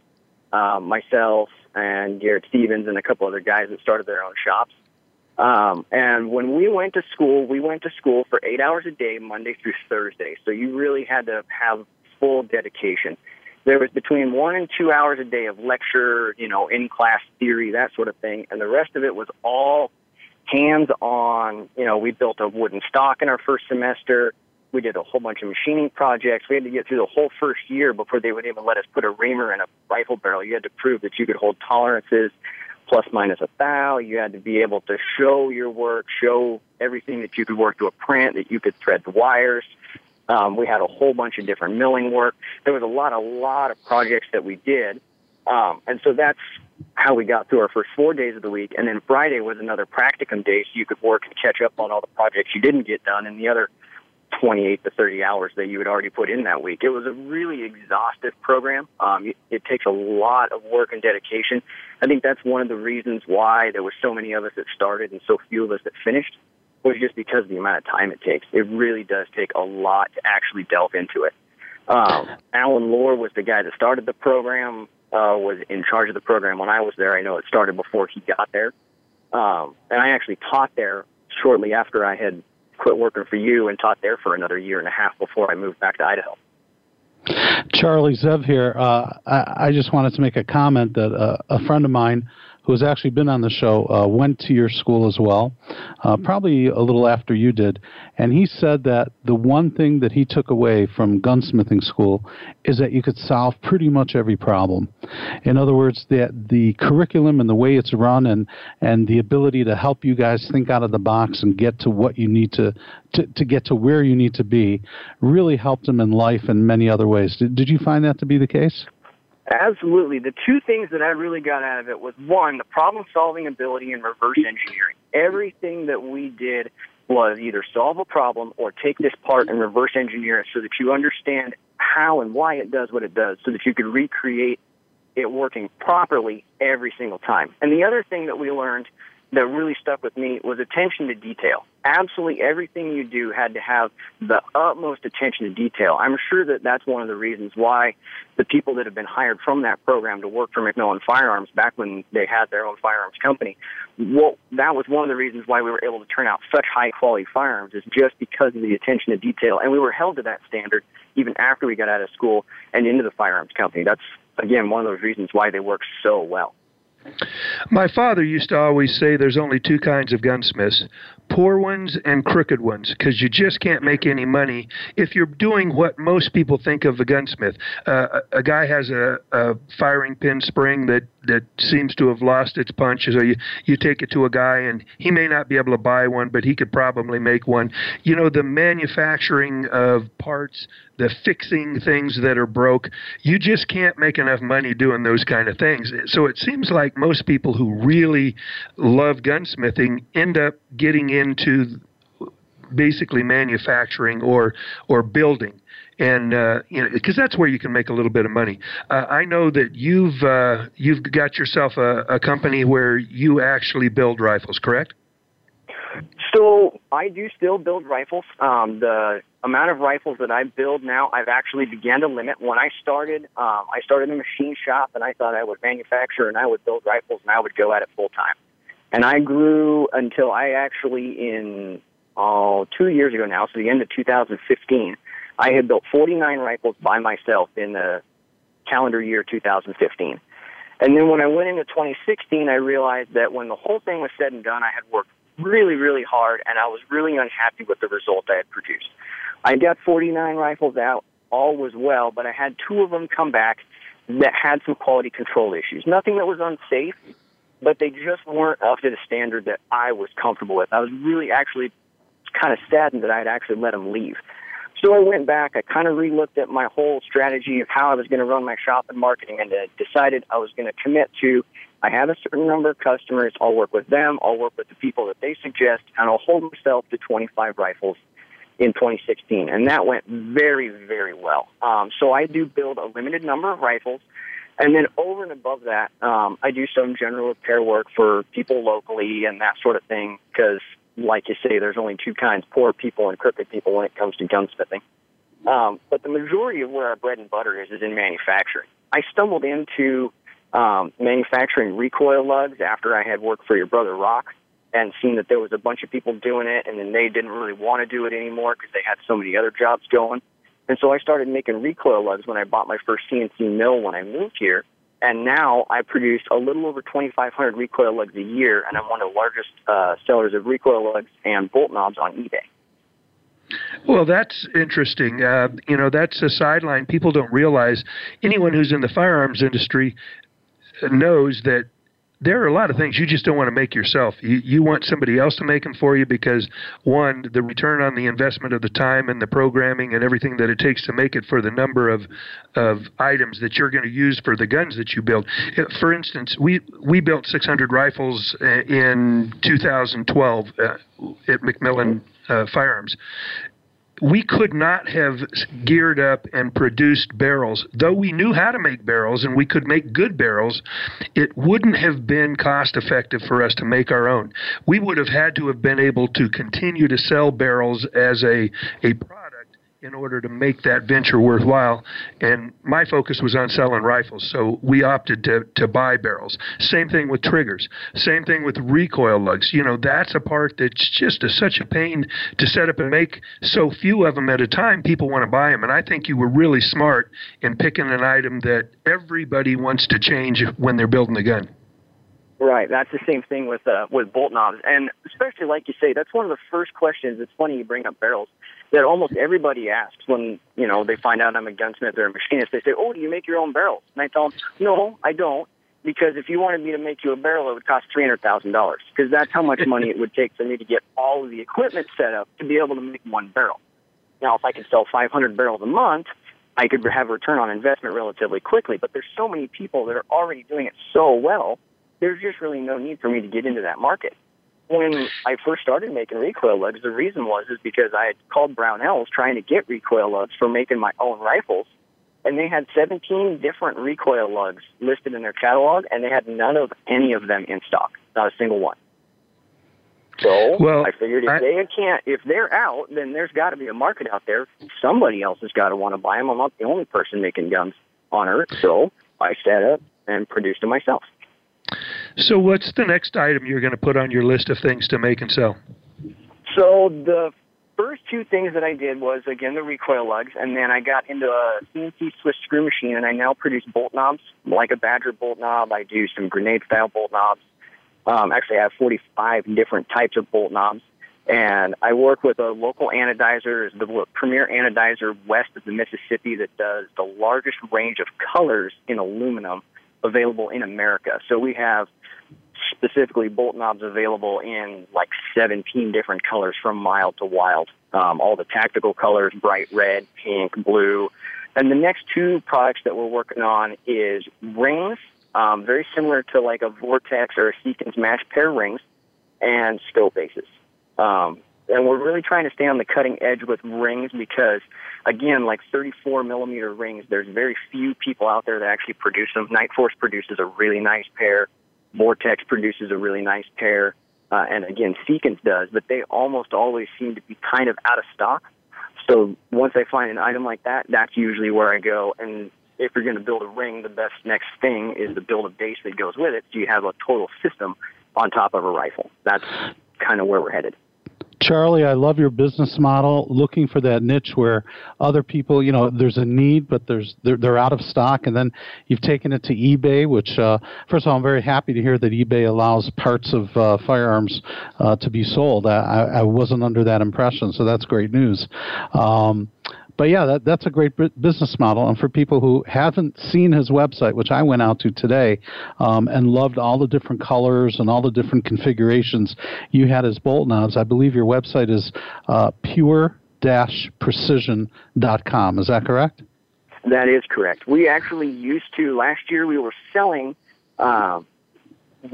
Um, myself and Garrett Stevens and a couple other guys that started their own shops. Um, and when we went to school, we went to school for eight hours a day, Monday through Thursday. So you really had to have full dedication. there was between one and two hours a day of lecture, you know, in class theory, that sort of thing, and the rest of it was all hands on. You know, we built a wooden stock in our first semester. We did a whole bunch of machining projects. We had to get through the whole first year before they would even let us put a reamer in a rifle barrel. You had to prove that you could hold tolerances plus minus a thou. You had to be able to show your work, show everything that you could work to a print, that you could thread the wires. Um, we had a whole bunch of different milling work. There was a lot, a lot of projects that we did. Um, and so that's how we got through our first four days of the week. And then Friday was another practicum day, so you could work and catch up on all the projects you didn't get done and the other 28 to 30 hours that you had already put in that week. It was a really exhaustive program. Um, it, takes a lot of work and dedication. I think that's one of the reasons why there were so many of us that started and so few of us that finished was just because of the amount of time it takes. It really does take a lot to actually delve into it. Um, Alan Lohr was the guy that started the program, uh, was in charge of the program when I was there. I know it started before he got there. Um, and I actually taught there shortly after I had quit working for you and taught there for another year and a half before I moved back to Idaho. Charlie Zev here. Uh, I, I, just wanted to make a comment that uh, a friend of mine who has actually been on the show, uh, went to your school as well, uh, probably a little after you did. And he said that the one thing that he took away from gunsmithing school is that you could solve pretty much every problem. In other words, that the curriculum and the way it's run and, and the ability to help you guys think out of the box and get to what you need to, to, to get to where you need to be really helped him in life in many other ways. Did, did you find that to be the case? Absolutely. The two things that I really got out of it was one, the problem solving ability and reverse engineering. Everything that we did was either solve a problem or take this part and reverse engineer it so that you understand how and why it does what it does so that you could recreate it working properly every single time. And the other thing that we learned that really stuck with me was attention to detail. Absolutely everything you do had to have the utmost attention to detail. I'm sure that that's one of the reasons why the people that have been hired from that program to work for McMillan Firearms back when they had their own firearms company, well, that was one of the reasons why we were able to turn out such high quality firearms is just because of the attention to detail. And we were held to that standard even after we got out of school and into the firearms company. That's, again, one of those reasons why they work so well. My father used to always say there's only two kinds of gunsmiths poor ones and crooked ones because you just can't make any money if you're doing what most people think of a gunsmith. Uh, a, a guy has a, a firing pin spring that that seems to have lost its punch. So you you take it to a guy and he may not be able to buy one, but he could probably make one. You know, the manufacturing of parts, the fixing things that are broke, you just can't make enough money doing those kind of things. So it seems like most people who really love gunsmithing end up getting into basically manufacturing or or building and uh, you know because that's where you can make a little bit of money. Uh, I know that you've uh, you've got yourself a, a company where you actually build rifles, correct? So I do still build rifles. Um, the amount of rifles that I build now, I've actually began to limit. When I started, um, I started a machine shop, and I thought I would manufacture and I would build rifles, and I would go at it full time. And I grew until I actually, in oh, two years ago now, so the end of 2015, I had built 49 rifles by myself in the calendar year 2015. And then when I went into 2016, I realized that when the whole thing was said and done, I had worked really, really hard, and I was really unhappy with the result I had produced. I got 49 rifles out, all was well, but I had two of them come back that had some quality control issues. Nothing that was unsafe, but they just weren't up to the standard that I was comfortable with. I was really actually kind of saddened that I had actually let them leave. So I went back, I kind of relooked at my whole strategy of how I was going to run my shop and marketing and decided I was going to commit to I have a certain number of customers, I'll work with them, I'll work with the people that they suggest, and I'll hold myself to 25 rifles in 2016. And that went very, very well. Um, so I do build a limited number of rifles. And then over and above that, um, I do some general repair work for people locally and that sort of thing because, like you say, there's only two kinds, poor people and crooked people when it comes to gunsmithing. Um, but the majority of where our bread and butter is is in manufacturing. I stumbled into um, manufacturing recoil lugs after I had worked for your brother Rock and seen that there was a bunch of people doing it and then they didn't really want to do it anymore because they had so many other jobs going. And so I started making recoil lugs when I bought my first CNC mill when I moved here. And now I produce a little over 2,500 recoil lugs a year, and I'm one of the largest uh, sellers of recoil lugs and bolt knobs on eBay. Well, that's interesting. Uh, you know, that's a sideline people don't realize. Anyone who's in the firearms industry knows that there are a lot of things you just don't want to make yourself. You, you want somebody else to make them for you because, one, the return on the investment of the time and the programming and everything that it takes to make it for the number of, of items that you're going to use for the guns that you build. For instance, we, we built 600 rifles uh, in 2012 uh, at McMillan uh, Firearms we could not have geared up and produced barrels. Though we knew how to make barrels and we could make good barrels, it wouldn't have been cost effective for us to make our own. We would have had to have been able to continue to sell barrels as a, a product in order to make that venture worthwhile. And my focus was on selling rifles, so we opted to, to buy barrels. Same thing with triggers. Same thing with recoil lugs. You know, that's a part that's just a, such a pain to set up and make so few of them at a time. People want to buy them. And I think you were really smart in picking an item that everybody wants to change when they're building a gun. Right, that's the same thing with uh, with bolt knobs, and especially like you say, that's one of the first questions. It's funny you bring up barrels that almost everybody asks when you know they find out I'm a gunsmith or a machinist. They say, "Oh, do you make your own barrels?" And I tell them, "No, I don't." Because if you wanted me to make you a barrel, it would cost three hundred thousand dollars. Because that's how much money it would take for me to get all of the equipment set up to be able to make one barrel. Now, if I could sell five hundred barrels a month, I could have a return on investment relatively quickly. But there's so many people that are already doing it so well. There's just really no need for me to get into that market when I first started making recoil lugs, the reason was is because I had called Brownells trying to get recoil lugs for making my own rifles, and they had 17 different recoil lugs listed in their catalog, and they had none of any of them in stock, not a single one. So well, I figured if I, they can't, if they're out, then there's got to be a market out there. Somebody else has got to want to buy them. I'm not the only person making guns on Earth, so I set up and produced them myself. So, what's the next item you're going to put on your list of things to make and sell? So, the first two things that I did was again the recoil lugs, and then I got into a CNC Swiss screw machine, and I now produce bolt knobs like a Badger bolt knob. I do some grenade style bolt knobs. Um, actually, I have 45 different types of bolt knobs, and I work with a local anodizer, the premier anodizer west of the Mississippi that does the largest range of colors in aluminum available in America. So we have specifically bolt knobs available in like 17 different colors from mild to wild. Um, all the tactical colors, bright red, pink, blue. And the next two products that we're working on is rings, um, very similar to like a Vortex or a Seekins Mash pair rings, and scope bases. Um, and we're really trying to stay on the cutting edge with rings because, again, like 34 millimeter rings, there's very few people out there that actually produce them. Nightforce produces a really nice pair. Vortex produces a really nice pair, uh, and again, Seekins does, but they almost always seem to be kind of out of stock. So once I find an item like that, that's usually where I go. And if you're going to build a ring, the best next thing is to build a base that goes with it, so you have a total system on top of a rifle. That's kind of where we're headed. Charlie, I love your business model. Looking for that niche where other people, you know, there's a need, but there's they're, they're out of stock, and then you've taken it to eBay. Which, uh, first of all, I'm very happy to hear that eBay allows parts of uh, firearms uh, to be sold. I, I wasn't under that impression, so that's great news. Um, but yeah, that, that's a great business model. And for people who haven't seen his website, which I went out to today, um, and loved all the different colors and all the different configurations you had as bolt knobs, I believe your website is uh, pure-precision.com. Is that correct? That is correct. We actually used to, last year, we were selling. Uh,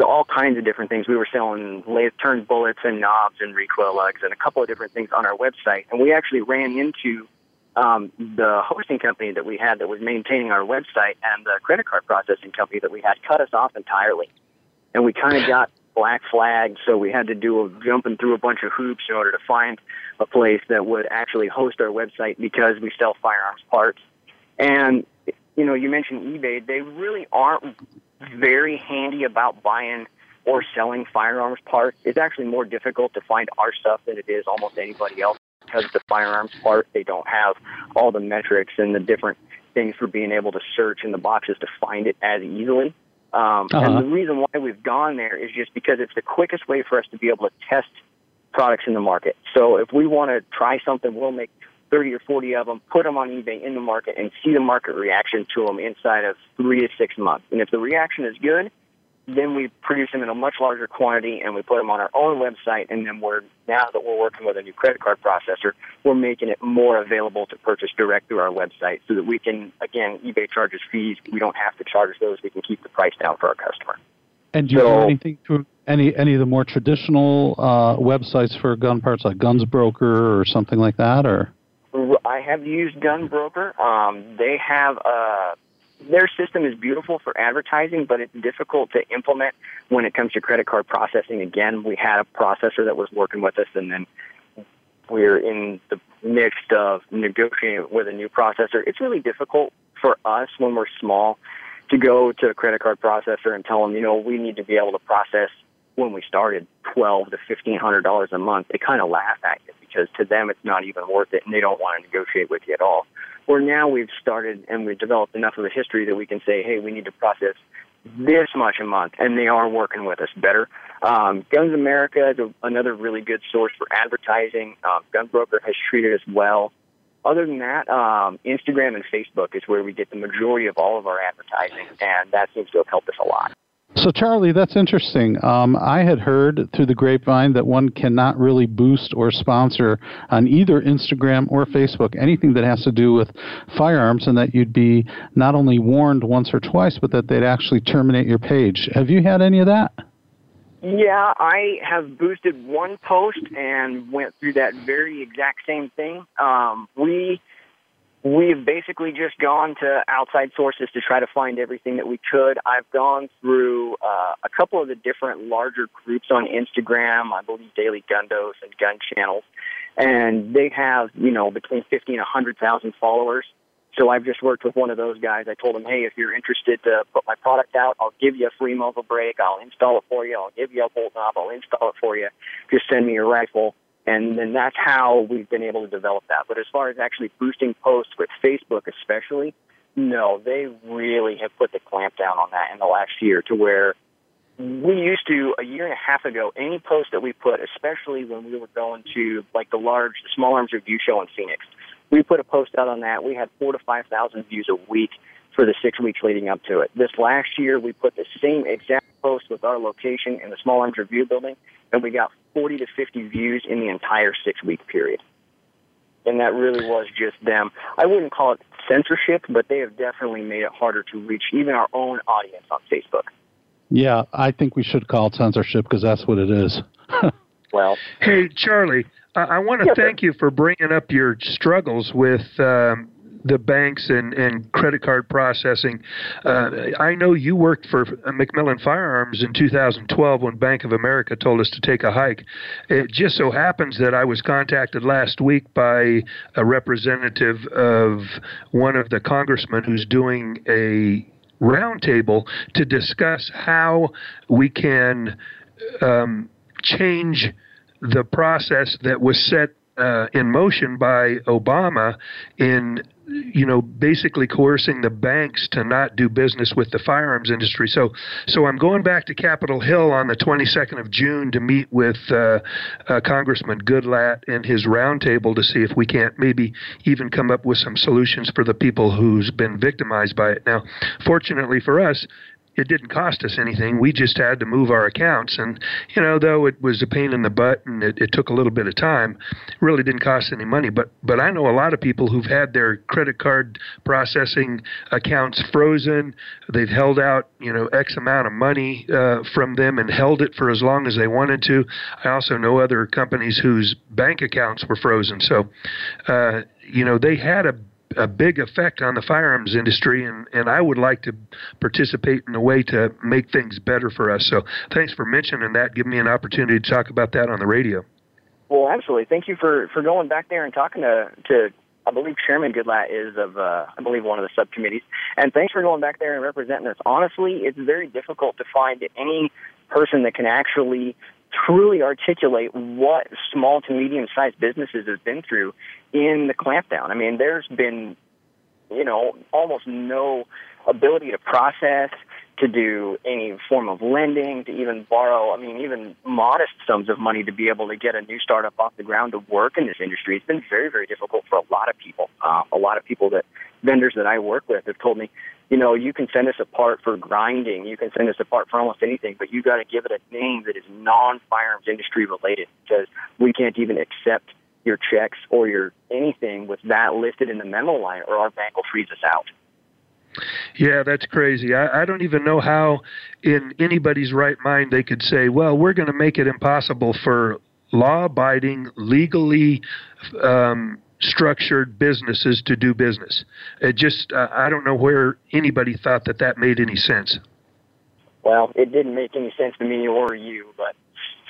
all kinds of different things. We were selling lathe turned bullets and knobs and recoil lugs and a couple of different things on our website. And we actually ran into um, the hosting company that we had that was maintaining our website and the credit card processing company that we had cut us off entirely. And we kind of got black flagged, so we had to do a jumping through a bunch of hoops in order to find a place that would actually host our website because we sell firearms parts. And you know, you mentioned eBay; they really aren't very handy about buying or selling firearms parts. It's actually more difficult to find our stuff than it is almost anybody else because the firearms part, they don't have all the metrics and the different things for being able to search in the boxes to find it as easily. Um, uh-huh. And the reason why we've gone there is just because it's the quickest way for us to be able to test products in the market. So if we want to try something, we'll make 30 or 40 of them, put them on eBay in the market, and see the market reaction to them inside of three to six months. And if the reaction is good, then we produce them in a much larger quantity and we put them on our own website. And then we're now that we're working with a new credit card processor, we're making it more available to purchase direct through our website so that we can, again, eBay charges fees. We don't have to charge those. We can keep the price down for our customer. And do you so, do anything to any any of the more traditional uh, websites for gun parts, like GunsBroker or something like that, or? I have used GunBroker. Um, they have a uh, their system is beautiful for advertising, but it's difficult to implement when it comes to credit card processing. Again, we had a processor that was working with us, and then we're in the midst of negotiating with a new processor. It's really difficult for us when we're small to go to a credit card processor and tell them, you know, we need to be able to process when we started twelve to fifteen hundred dollars a month. They kind of laugh at you because to them it's not even worth it, and they don't want to negotiate with you at all. Where now we've started and we've developed enough of a history that we can say, hey, we need to process this much a month, and they are working with us better. Um, Guns America is a, another really good source for advertising. Um, GunBroker has treated us well. Other than that, um, Instagram and Facebook is where we get the majority of all of our advertising, and that seems to have helped us a lot. So, Charlie, that's interesting. Um, I had heard through the grapevine that one cannot really boost or sponsor on either Instagram or Facebook anything that has to do with firearms, and that you'd be not only warned once or twice, but that they'd actually terminate your page. Have you had any of that? Yeah, I have boosted one post and went through that very exact same thing. Um, we We've basically just gone to outside sources to try to find everything that we could. I've gone through uh, a couple of the different larger groups on Instagram, I believe Daily Gundos and Gun Channels, and they have, you know, between 50 and 100,000 followers. So I've just worked with one of those guys. I told him, hey, if you're interested to put my product out, I'll give you a free muzzle brake. I'll install it for you. I'll give you a bolt knob. I'll install it for you. Just send me your rifle and then that's how we've been able to develop that. But as far as actually boosting posts with Facebook, especially, no, they really have put the clamp down on that in the last year to where we used to a year and a half ago any post that we put especially when we were going to like the large small arms review show in phoenix we put a post out on that we had four to five thousand views a week for the six weeks leading up to it this last year we put the same exact post with our location in the small arms review building and we got 40 to 50 views in the entire six week period. And that really was just them. I wouldn't call it censorship, but they have definitely made it harder to reach even our own audience on Facebook. Yeah, I think we should call it censorship because that's what it is. well, hey, Charlie, I, I want to yes, thank sir. you for bringing up your struggles with um, the banks and, and credit card processing. Uh, I know you worked for McMillan Firearms in 2012 when Bank of America told us to take a hike. It just so happens that I was contacted last week by a representative of one of the congressmen who's doing a roundtable to discuss how we can um, change the process that was set uh, in motion by Obama in you know, basically coercing the banks to not do business with the firearms industry. So, so I'm going back to Capitol Hill on the 22nd of June to meet with uh, uh, Congressman Goodlatte and his roundtable to see if we can't maybe even come up with some solutions for the people who's been victimized by it. Now, fortunately for us, it didn't cost us anything. We just had to move our accounts. And, you know, though it was a pain in the butt and it, it took a little bit of time, it really didn't cost any money. But, but I know a lot of people who've had their credit card processing accounts frozen. They've held out, you know, X amount of money uh, from them and held it for as long as they wanted to. I also know other companies whose bank accounts were frozen. So, uh, you know, they had a a big effect on the firearms industry, and, and I would like to participate in a way to make things better for us. So thanks for mentioning that. Give me an opportunity to talk about that on the radio. Well, absolutely. Thank you for, for going back there and talking to, to I believe Chairman Goodlatte is of, uh, I believe, one of the subcommittees. And thanks for going back there and representing us. Honestly, it's very difficult to find any person that can actually truly articulate what small to medium sized businesses have been through in the clampdown. I mean, there's been, you know, almost no ability to process, to do any form of lending, to even borrow, I mean, even modest sums of money to be able to get a new startup off the ground to work in this industry. It's been very, very difficult for a lot of people. Uh, a lot of people that, vendors that I work with have told me, you know, you can send us a part for grinding, you can send us a part for almost anything, but you got to give it a name that is non-firearms industry related because we can't even accept your checks or your anything with that listed in the memo line or our bank will freeze us out. Yeah, that's crazy. I, I don't even know how, in anybody's right mind, they could say, well, we're going to make it impossible for law abiding, legally um, structured businesses to do business. It just, uh, I don't know where anybody thought that that made any sense. Well, it didn't make any sense to me or you, but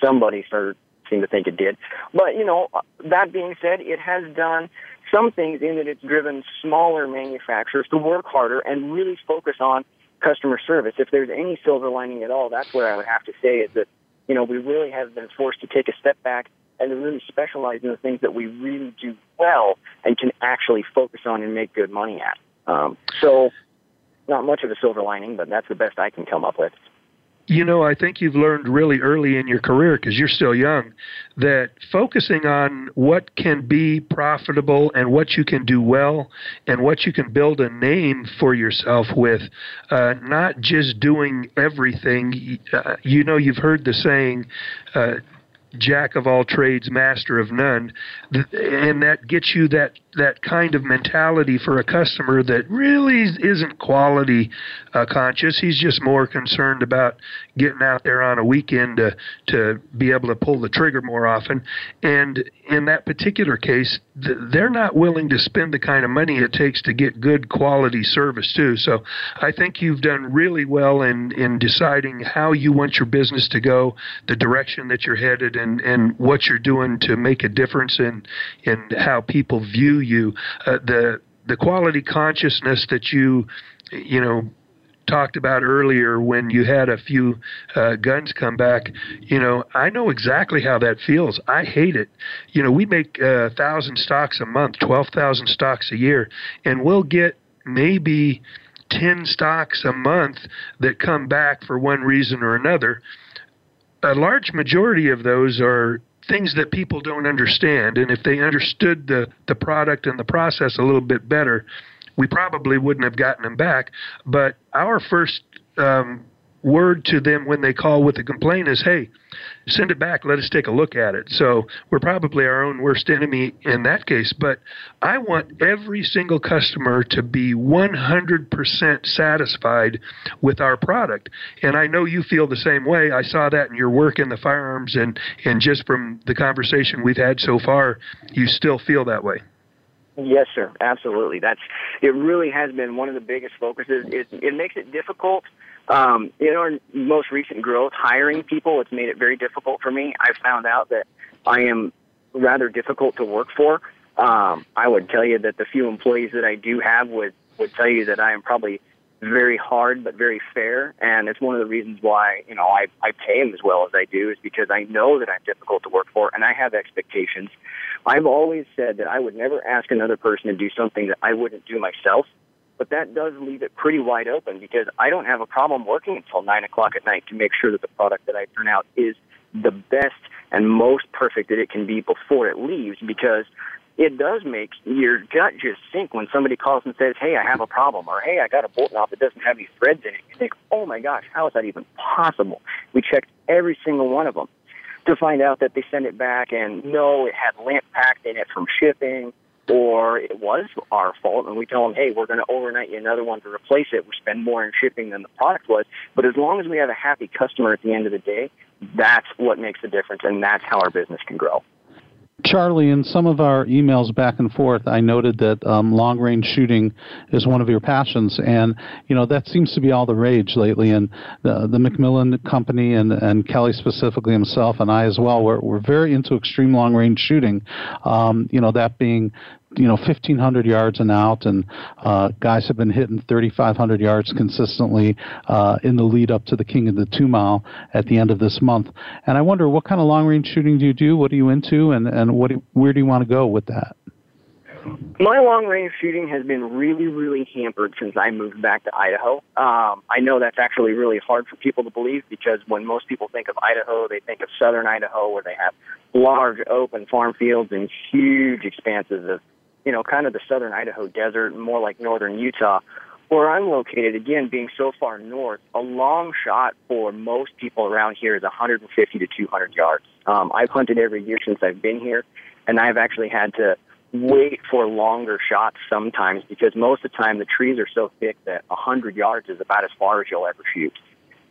somebody started, seemed to think it did. But, you know, that being said, it has done some things in that it's driven smaller manufacturers to work harder and really focus on customer service. If there's any silver lining at all, that's what I would have to say is that, you know, we really have been forced to take a step back and really specialize in the things that we really do well and can actually focus on and make good money at. Um, so, not much of a silver lining, but that's the best I can come up with. You know, I think you've learned really early in your career because you're still young that focusing on what can be profitable and what you can do well and what you can build a name for yourself with, uh, not just doing everything. Uh, you know, you've heard the saying, uh, jack of all trades, master of none, and that gets you that that kind of mentality for a customer that really isn't quality uh, conscious. He's just more concerned about getting out there on a weekend to to be able to pull the trigger more often. And in that particular case, they're not willing to spend the kind of money it takes to get good quality service too. So I think you've done really well in in deciding how you want your business to go, the direction that you're headed, and and what you're doing to make a difference in in how people view you. Uh, the the quality consciousness that you you know talked about earlier when you had a few uh, guns come back, you know, I know exactly how that feels. I hate it. You know, we make a uh, thousand stocks a month, twelve thousand stocks a year, and we'll get maybe ten stocks a month that come back for one reason or another. A large majority of those are things that people don't understand and if they understood the the product and the process a little bit better we probably wouldn't have gotten them back. But our first um, word to them when they call with a complaint is, hey, send it back. Let us take a look at it. So we're probably our own worst enemy in that case. But I want every single customer to be 100% satisfied with our product. And I know you feel the same way. I saw that in your work in the firearms, and, and just from the conversation we've had so far, you still feel that way. Yes, sir. Absolutely. That's it. Really has been one of the biggest focuses. It it makes it difficult. Um, in our most recent growth, hiring people, it's made it very difficult for me. I found out that I am rather difficult to work for. Um, I would tell you that the few employees that I do have would would tell you that I am probably very hard but very fair. And it's one of the reasons why you know I, I pay them as well as I do is because I know that I'm difficult to work for and I have expectations. I've always said that I would never ask another person to do something that I wouldn't do myself, but that does leave it pretty wide open because I don't have a problem working until nine o'clock at night to make sure that the product that I turn out is the best and most perfect that it can be before it leaves because it does make your gut just sink when somebody calls and says, Hey, I have a problem, or Hey, I got a bolt knob that doesn't have any threads in it. You think, Oh my gosh, how is that even possible? We checked every single one of them to find out that they sent it back and no, it had lint packed in it from shipping or it was our fault and we tell them, hey, we're going to overnight you another one to replace it. We spend more in shipping than the product was. But as long as we have a happy customer at the end of the day, that's what makes the difference and that's how our business can grow. Charlie, in some of our emails back and forth, I noted that um, long range shooting is one of your passions, and you know that seems to be all the rage lately. And the, the McMillan Company and, and Kelly specifically himself and I as well, we're, we're very into extreme long range shooting. Um, you know that being you know 1500 yards and out and uh, guys have been hitting 3500 yards consistently uh, in the lead up to the king of the two mile at the end of this month. And i wonder what kind of long range shooting do you do? What are you into? And and what do, where do you want to go with that? My long range shooting has been really, really hampered since I moved back to Idaho. Um, I know that's actually really hard for people to believe because when most people think of Idaho, they think of southern Idaho where they have large open farm fields and huge expanses of, you know, kind of the southern Idaho desert, more like northern Utah. Where I'm located, again, being so far north, a long shot for most people around here is 150 to 200 yards. Um, I've hunted every year since I've been here, and I've actually had to wait for longer shots sometimes because most of the time the trees are so thick that 100 yards is about as far as you'll ever shoot.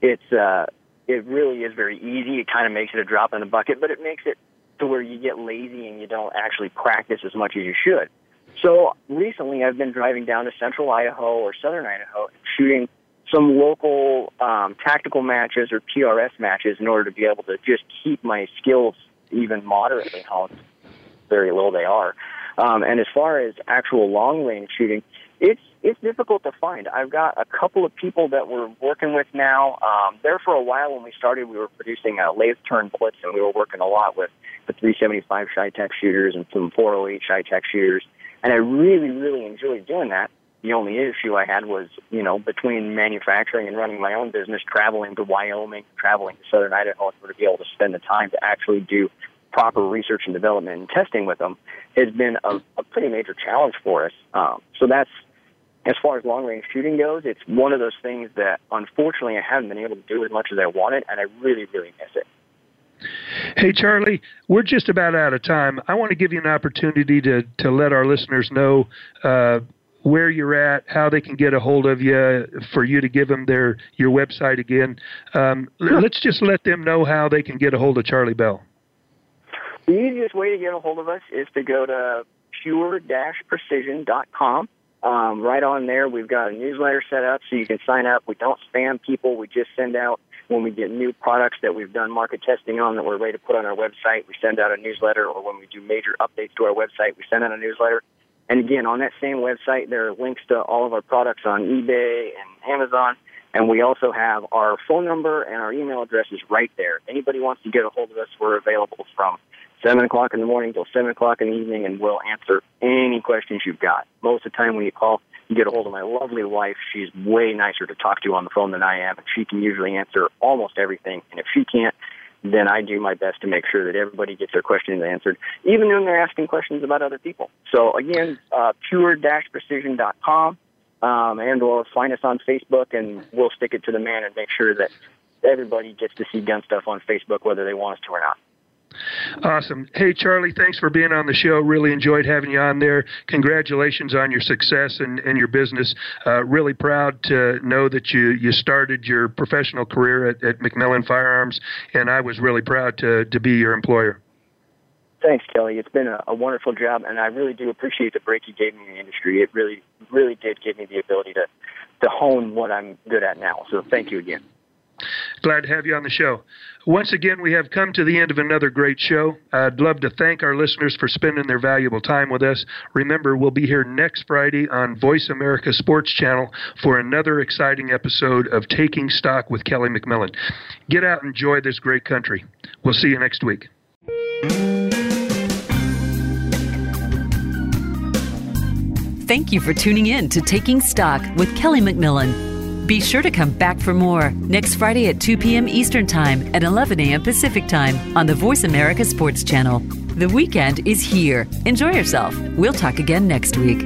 It's uh, it really is very easy. It kind of makes it a drop in the bucket, but it makes it to where you get lazy and you don't actually practice as much as you should. So recently, I've been driving down to central Idaho or southern Idaho and shooting some local um, tactical matches or PRS matches in order to be able to just keep my skills even moderately honed, very low they are. Um, and as far as actual long range shooting, it's it's difficult to find. I've got a couple of people that we're working with now. Um, there for a while when we started, we were producing a lathe turn blitz, and we were working a lot with the 375 CheyTac shooters and some 408 CheyTac shooters. And I really, really enjoyed doing that. The only issue I had was, you know, between manufacturing and running my own business, traveling to Wyoming, traveling to southern Idaho, in order to be able to spend the time to actually do proper research and development and testing with them has been a, a pretty major challenge for us. Um, so that's as far as long range shooting goes, it's one of those things that unfortunately I haven't been able to do as much as I wanted, and I really, really miss it. Hey, Charlie, we're just about out of time. I want to give you an opportunity to, to let our listeners know uh, where you're at, how they can get a hold of you, for you to give them their your website again. Um, sure. Let's just let them know how they can get a hold of Charlie Bell. The easiest way to get a hold of us is to go to pure-precision.com. Um, right on there, we've got a newsletter set up so you can sign up. We don't spam people. We just send out when we get new products that we've done market testing on that we're ready to put on our website. We send out a newsletter, or when we do major updates to our website, we send out a newsletter. And again, on that same website, there are links to all of our products on eBay and Amazon. And we also have our phone number and our email addresses right there. Anybody wants to get a hold of us, we're available from seven o'clock in the morning till seven o'clock in the evening, and we'll answer any questions you've got. Most of the time, when you call, you get a hold of my lovely wife. She's way nicer to talk to on the phone than I am, and she can usually answer almost everything. And if she can't, then I do my best to make sure that everybody gets their questions answered, even when they're asking questions about other people. So again, uh, pure-precision.com, um, and or find us on Facebook, and we'll stick it to the man and make sure that everybody gets to see gun stuff on Facebook, whether they want us to or not. Awesome. Hey, Charlie, thanks for being on the show. Really enjoyed having you on there. Congratulations on your success and, and your business. Uh, really proud to know that you, you started your professional career at, at McMillan Firearms, and I was really proud to, to be your employer. Thanks, Kelly. It's been a, a wonderful job, and I really do appreciate the break you gave me in the industry. It really, really did give me the ability to, to hone what I'm good at now. So thank you again. Glad to have you on the show. Once again, we have come to the end of another great show. I'd love to thank our listeners for spending their valuable time with us. Remember, we'll be here next Friday on Voice America Sports Channel for another exciting episode of Taking Stock with Kelly McMillan. Get out and enjoy this great country. We'll see you next week. Thank you for tuning in to Taking Stock with Kelly McMillan. Be sure to come back for more next Friday at 2 p.m. Eastern Time and 11 a.m. Pacific Time on the Voice America Sports Channel. The weekend is here. Enjoy yourself. We'll talk again next week.